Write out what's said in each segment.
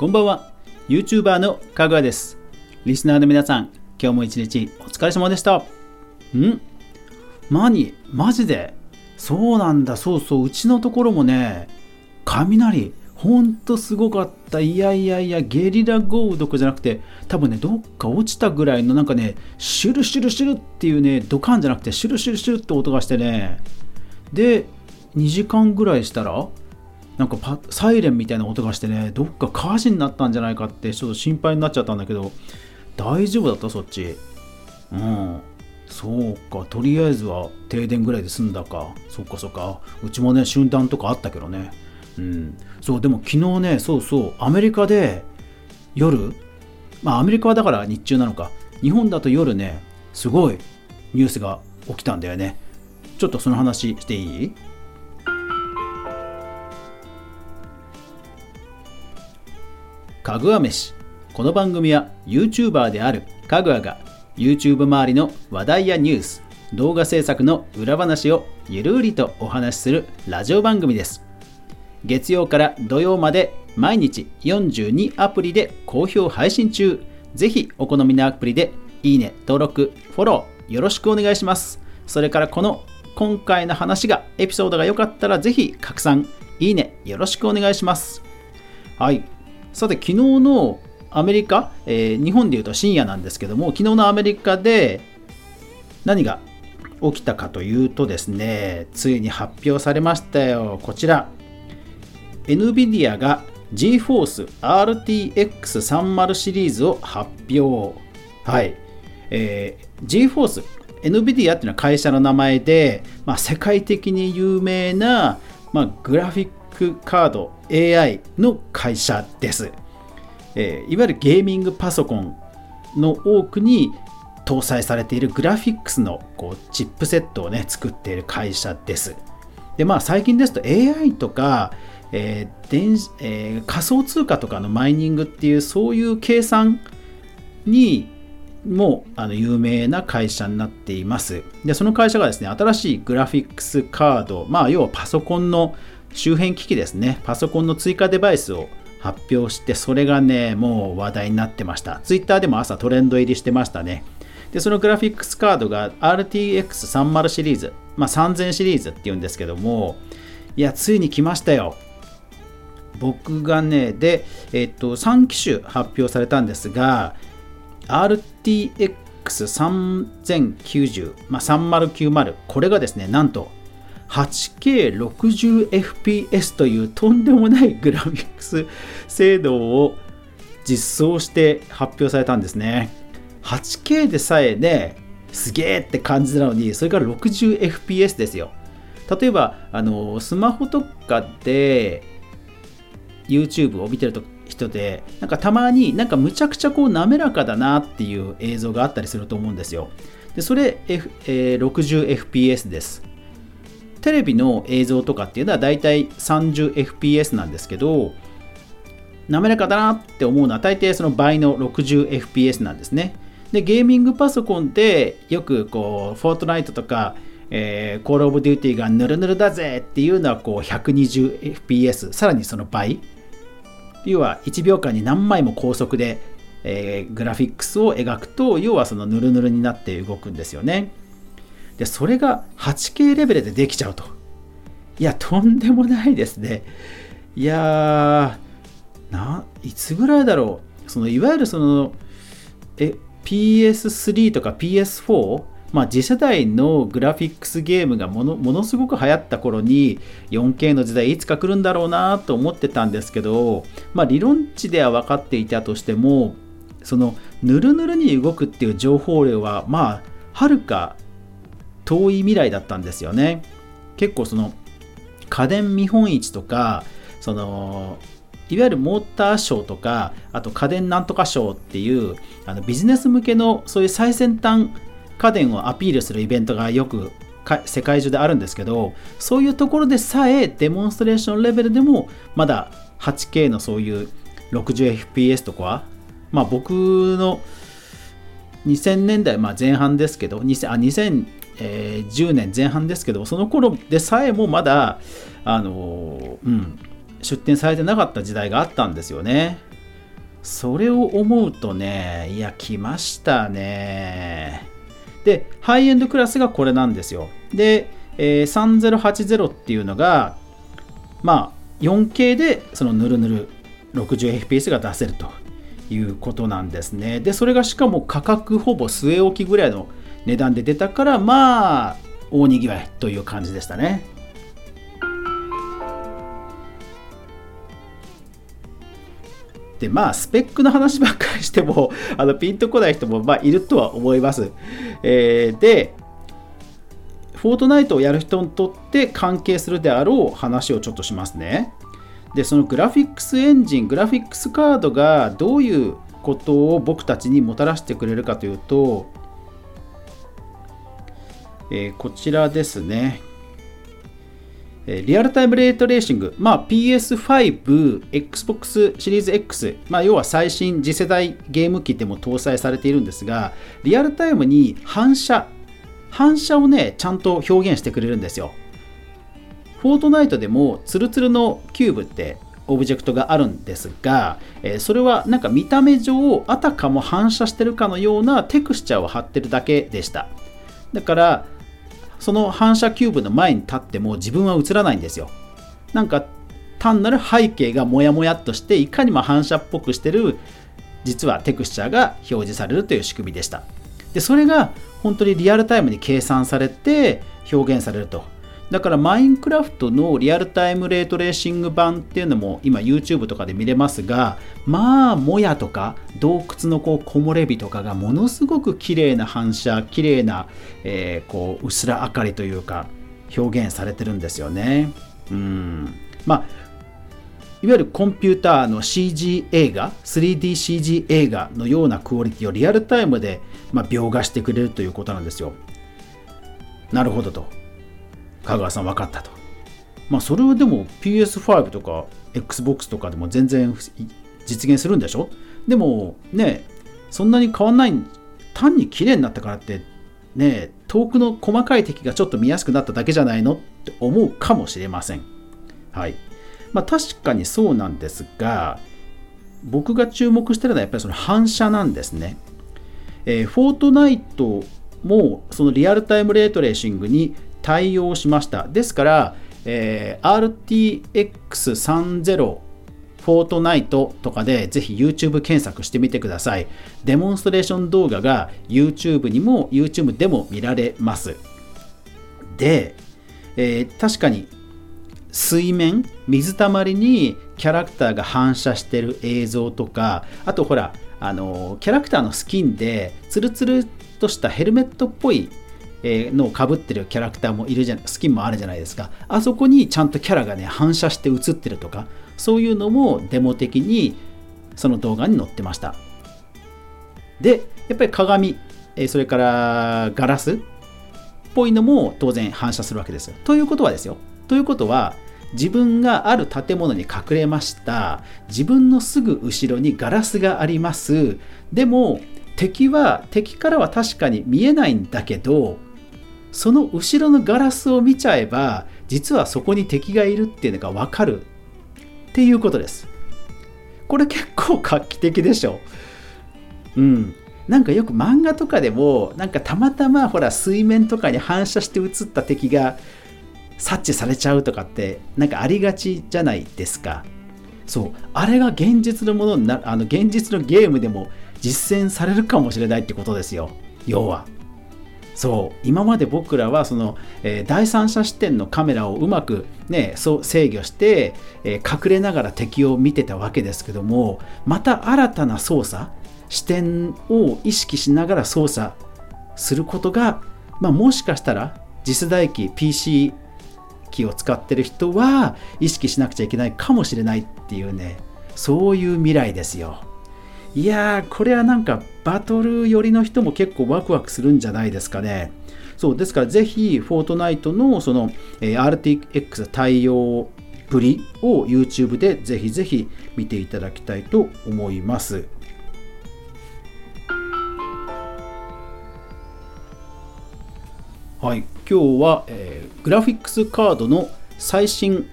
こんばんは。YouTuber のかぐわです。リスナーの皆さん今日も一日お疲れ様でした。ん？何マジで？そうなんだ。そうそう。うちのところもね雷。ほんとすごかった。いやいやいや。ゲリラ豪雨どこじゃなくて多分ねどっか落ちたぐらいのなんかねシュルシュルシュルっていうねドカンじゃなくてシュルシュルシュルって音がしてね。で2時間ぐらいしたらなんかパサイレンみたいな音がしてねどっか火事になったんじゃないかってちょっと心配になっちゃったんだけど大丈夫だったそっち。うん。そうか。とりあえずは停電ぐらいで済んだか。そっかそっか。うちもね瞬間とかあったけどね。うん、そうでも昨日ねそうそう。アメリカで夜まあアメリカはだから日中なのか。日本だと夜ねすごいニュースが起きたんだよね。ちょっとその話していい？かぐわ飯この番組は YouTuber であるかぐわが YouTube 周りの話題やニュース動画制作の裏話をゆるりとお話しするラジオ番組です月曜から土曜まで毎日42アプリで好評配信中。ぜひお好みのアプリでいいね、登録、フォローよろしくお願いします。それからこの今回の話が、エピソードが良かったらぜひ拡散、いいね、よろしくお願いします。はい。さて、昨日のアメリカ、えー、日本でいうと深夜なんですけども、昨日のアメリカで何が起きたかというとですね、ついに発表されましたよ。こちら。NVIDIA が GForce RTX30 シリーズを発表。はい。えー、GForce、NVIDIA っていうのは会社の名前で、まあ、世界的に有名な、まあ、グラフィックカード AI の会社です、えー、いわゆるゲーミングパソコンの多くに搭載されているグラフィックスのこうチップセットをね作っている会社です。でまあ最近ですと AI とかえー電えー、仮想通貨とかのマイニングっていうそういう計算にもあの有名な会社になっています。で、その会社がですね、新しいグラフィックスカード、まあ、要はパソコンの周辺機器ですね、パソコンの追加デバイスを発表して、それがね、もう話題になってました。ツイッターでも朝トレンド入りしてましたね。で、そのグラフィックスカードが RTX30 シリーズ、まあ、3000シリーズっていうんですけども、いや、ついに来ましたよ。僕がね、で、えっと、3機種発表されたんですが、RTX3090、まあ、3090、これがですね、なんと 8K60fps というとんでもないグラフィックス精度を実装して発表されたんですね。8K でさえね、すげえって感じなのに、それから 60fps ですよ。例えば、あのスマホとかで YouTube を見てる人でなんかたまになんかむちゃくちゃこう滑らかだなっていう映像があったりすると思うんですよでそれ、F えー、60fps ですテレビの映像とかっていうのはだいたい 30fps なんですけど滑らかだなって思うのは大抵その倍の 60fps なんですね。でゲーミングパソコンでよくこうフォートナイトとかえー、コールオブデューティーがヌルヌルだぜっていうのはこう 120fps さらにその倍。要は1秒間に何枚も高速で、えー、グラフィックスを描くと要はそのヌルヌルになって動くんですよね。でそれが 8K レベルでできちゃうと。いやとんでもないですね。いやないつぐらいだろう。そのいわゆるそのえ PS3 とか PS4 まあ、次世代のグラフィックスゲームがものものすごく流行った頃に 4K の時代いつか来るんだろうなと思ってたんですけど、まあ、理論値では分かっていたとしてもそのぬるぬるに動くっていう情報量はまあはるか遠い未来だったんですよね。結構その家電見本市とかそのいわゆるモーターショーとかあと家電なんとかショーっていうあのビジネス向けのそういう最先端家電をアピールするイベントがよく世界中であるんですけどそういうところでさえデモンストレーションレベルでもまだ 8K のそういう 60fps とかはまあ僕の2000年代、まあ、前半ですけど2000あ2010年前半ですけどその頃でさえもまだあの、うん、出展されてなかった時代があったんですよね。それを思うとねいや来ましたね。でハイエンドクラスがこれなんですよ。で、えー、3080っていうのがまあ 4K でそのぬるぬる 60fps が出せるということなんですね。でそれがしかも価格ほぼ据え置きぐらいの値段で出たからまあ大にぎわいという感じでしたね。でまあスペックの話ばっかりしてもあのピンとこない人もまあいるとは思います、えー、でフォートナイトをやる人にとって関係するであろう話をちょっとしますね。でそのグラフィックスエンジングラフィックスカードがどういうことを僕たちにもたらしてくれるかというとえー、こちらですね。えリアルタイムレイトレーシング、まあ、PS5、Xbox シリーズ X、まあ、要は最新次世代ゲーム機でも搭載されているんですが、リアルタイムに反射、反射をね、ちゃんと表現してくれるんですよ。フォートナイトでもツルツルのキューブってオブジェクトがあるんですが、えそれはなんか見た目上あたかも反射してるかのようなテクスチャーを貼ってるだけでしただからその反射キューブの前に立っても自分は映らないんですよ。なんか単なる背景がモヤモヤっとしていかにも反射っぽくしてる実はテクスチャーが表示されるという仕組みでした。でそれが本当にリアルタイムに計算されて表現されるとだからマインクラフトのリアルタイムレートレーシング版っていうのも今 YouTube とかで見れますがまあもやとか洞窟のこう木漏れ日とかがものすごく綺麗な反射綺麗な、えー、こううすら明かりというか表現されてるんですよね。うんまあいわゆるコンピューターの CG 映画 3DCG 映画のようなクオリティをリアルタイムで、まあ、描画してくれるということなんですよ。なるほどと。香川さん分かったと。まあそれはでも PS5 とか Xbox とかでも全然実現するんでしょ？でもねそんなに変わんない単に綺麗になったからってね遠くの細かい敵がちょっと見やすくなっただけじゃないの？って思うかもしれません。はい。まあ確かにそうなんですが僕が注目してるのはやっぱりその反射なんですね。えー、フォートナイトもそのリアルタイムレートレーシングに対応しました。ですから、えー、RTX30 フォートナイトとかでぜひ YouTube 検索してみてください。デモンストレーション動画が YouTube にも YouTube でも見られます。で、えー、確かに水面、水たまりにキャラクターが反射してる映像とか、あとほら、あのキャラクターのスキンでツルツルとしたヘルメットっぽいのをかぶってるキャラクターもいるじゃスキンもあるじゃないですか。あそこにちゃんとキャラがね反射して映ってるとかそういうのもデモ的にその動画に載ってました。でやっぱり鏡それからガラスっぽいのも当然反射するわけですよ。ということはですよ。ということは自分がある建物に隠れました。自分のすぐ後ろにガラスがあります。でも敵は敵からは確かに見えないんだけどその後ろのガラスを見ちゃえば実はそこに敵がいるっていうのが分かる。っていうことです。これ結構画期的でしょ。うん。なんかよく漫画とかでもなんかたまたまほら水面とかに反射して映った敵が察知されちゃうとかってなんかありがちじゃないですか。そう。あれが現実のものになあの現実のゲームでも実践されるかもしれないってことですよ。要は。そう今まで僕らはその、えー、第三者視点のカメラをうまく、ね、そう制御して、えー、隠れながら敵を見てたわけですけどもまた新たな操作視点を意識しながら操作することが、まあ、もしかしたら次世代機 PC 機を使ってる人は意識しなくちゃいけないかもしれないっていうねそういう未来ですよ。いやー、これはなんかバトル寄りの人も結構ワクワクするんじゃないですかね。そう、ですからぜひ、フォートナイトのその、え、RTX 対応ぶりを YouTube でぜひぜひ見ていただきたいと思います。はい、今日は、えー、グラフィックスカードの最新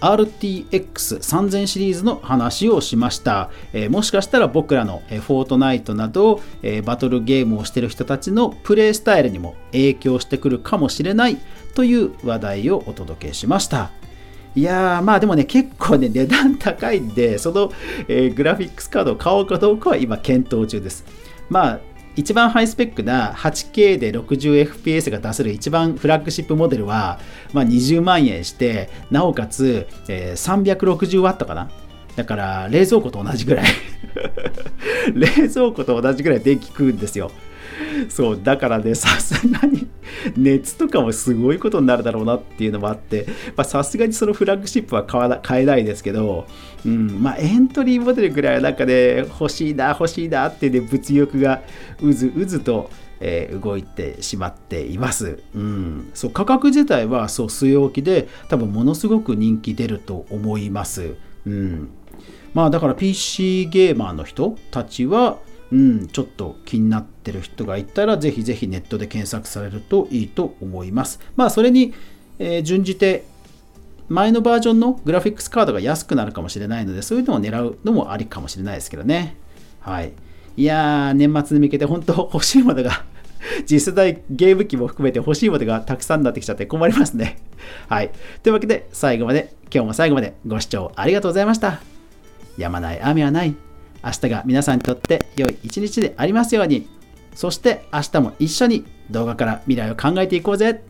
RTX3000 シリーズの話をしました、えー、もしかしたら僕らの、えー、フォートナイトなど、えー、バトルゲームをしてる人たちのプレイスタイルにも影響してくるかもしれないという話題をお届けしました。いやーまあでもね結構ね値段高いんでその、え、グラフィックスカードを買おうかどうかは今検討中です。まあ一番ハイスペックな 8K で 60fps が出せる一番フラッグシップモデルは、まあ、20万円してなおかつ、えー、360W かな。だから冷蔵庫と同じぐらい。冷蔵庫と同じぐらい電気食うんですよ。そうだからねさすがに熱とかもすごいことになるだろうなっていうのもあってさすがにそのフラッグシップは買わ買えないですけど、うんまあ、エントリーモデルぐらいはなんかね欲しいな欲しいなってね物欲がうずうずとえー、動いてしまっています、うん、そう価格自体はそう据え置きで多分ものすごく人気出ると思います、うん、まあだから PC ゲーマーの人たちはうん、ちょっと気になってる人がいたら、ぜひぜひネットで検索されるといいと思います。まあ、それに、えー、準じて、前のバージョンのグラフィックスカードが安くなるかもしれないので、そういうのを狙うのもありかもしれないですけどね。はい。いやー、年末に向けて本当欲しいものが次世代ゲーム機も含めて欲しいものがたくさんになってきちゃって困りますね。はい。というわけで、最後まで、今日も最後までご視聴ありがとうございました。やまない雨はない。明日が皆さんにとって良い一日でありますように。そして明日も一緒に動画から未来を考えていこうぜ。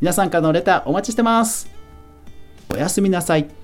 皆さんからのレターお待ちしてます。おやすみなさい。